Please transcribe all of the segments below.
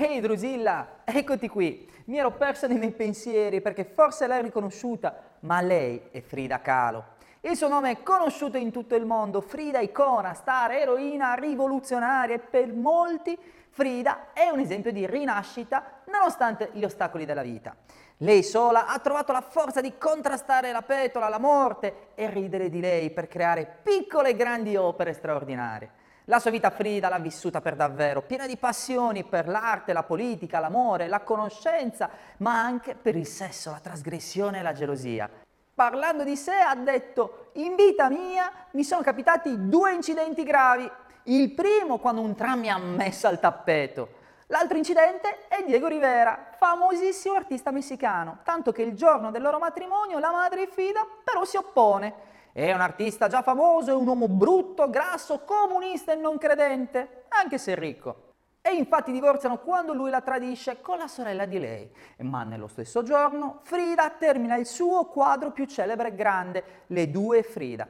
Ehi hey Drusilla, eccoti qui. Mi ero persa nei miei pensieri perché forse l'hai riconosciuta, ma lei è Frida Kahlo. Il suo nome è conosciuto in tutto il mondo, Frida icona, star, eroina, rivoluzionaria e per molti Frida è un esempio di rinascita nonostante gli ostacoli della vita. Lei sola ha trovato la forza di contrastare la petola, la morte e ridere di lei per creare piccole e grandi opere straordinarie. La sua vita Frida l'ha vissuta per davvero, piena di passioni per l'arte, la politica, l'amore, la conoscenza, ma anche per il sesso, la trasgressione e la gelosia. Parlando di sé ha detto, in vita mia mi sono capitati due incidenti gravi. Il primo quando un tram mi ha messo al tappeto L'altro incidente è Diego Rivera, famosissimo artista messicano, tanto che il giorno del loro matrimonio la madre Frida però si oppone. È un artista già famoso, è un uomo brutto, grasso, comunista e non credente, anche se ricco. E infatti divorziano quando lui la tradisce con la sorella di lei. Ma nello stesso giorno Frida termina il suo quadro più celebre e grande, Le due Frida.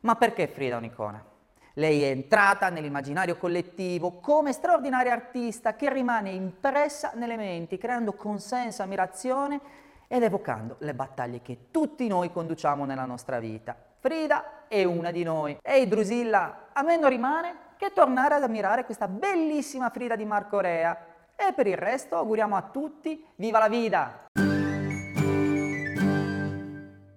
Ma perché Frida è un'icona? Lei è entrata nell'immaginario collettivo come straordinaria artista che rimane impressa nelle menti, creando consenso, ammirazione ed evocando le battaglie che tutti noi conduciamo nella nostra vita. Frida è una di noi. Ehi Drusilla, a me non rimane che tornare ad ammirare questa bellissima Frida di Marco Rea. E per il resto auguriamo a tutti viva la vita!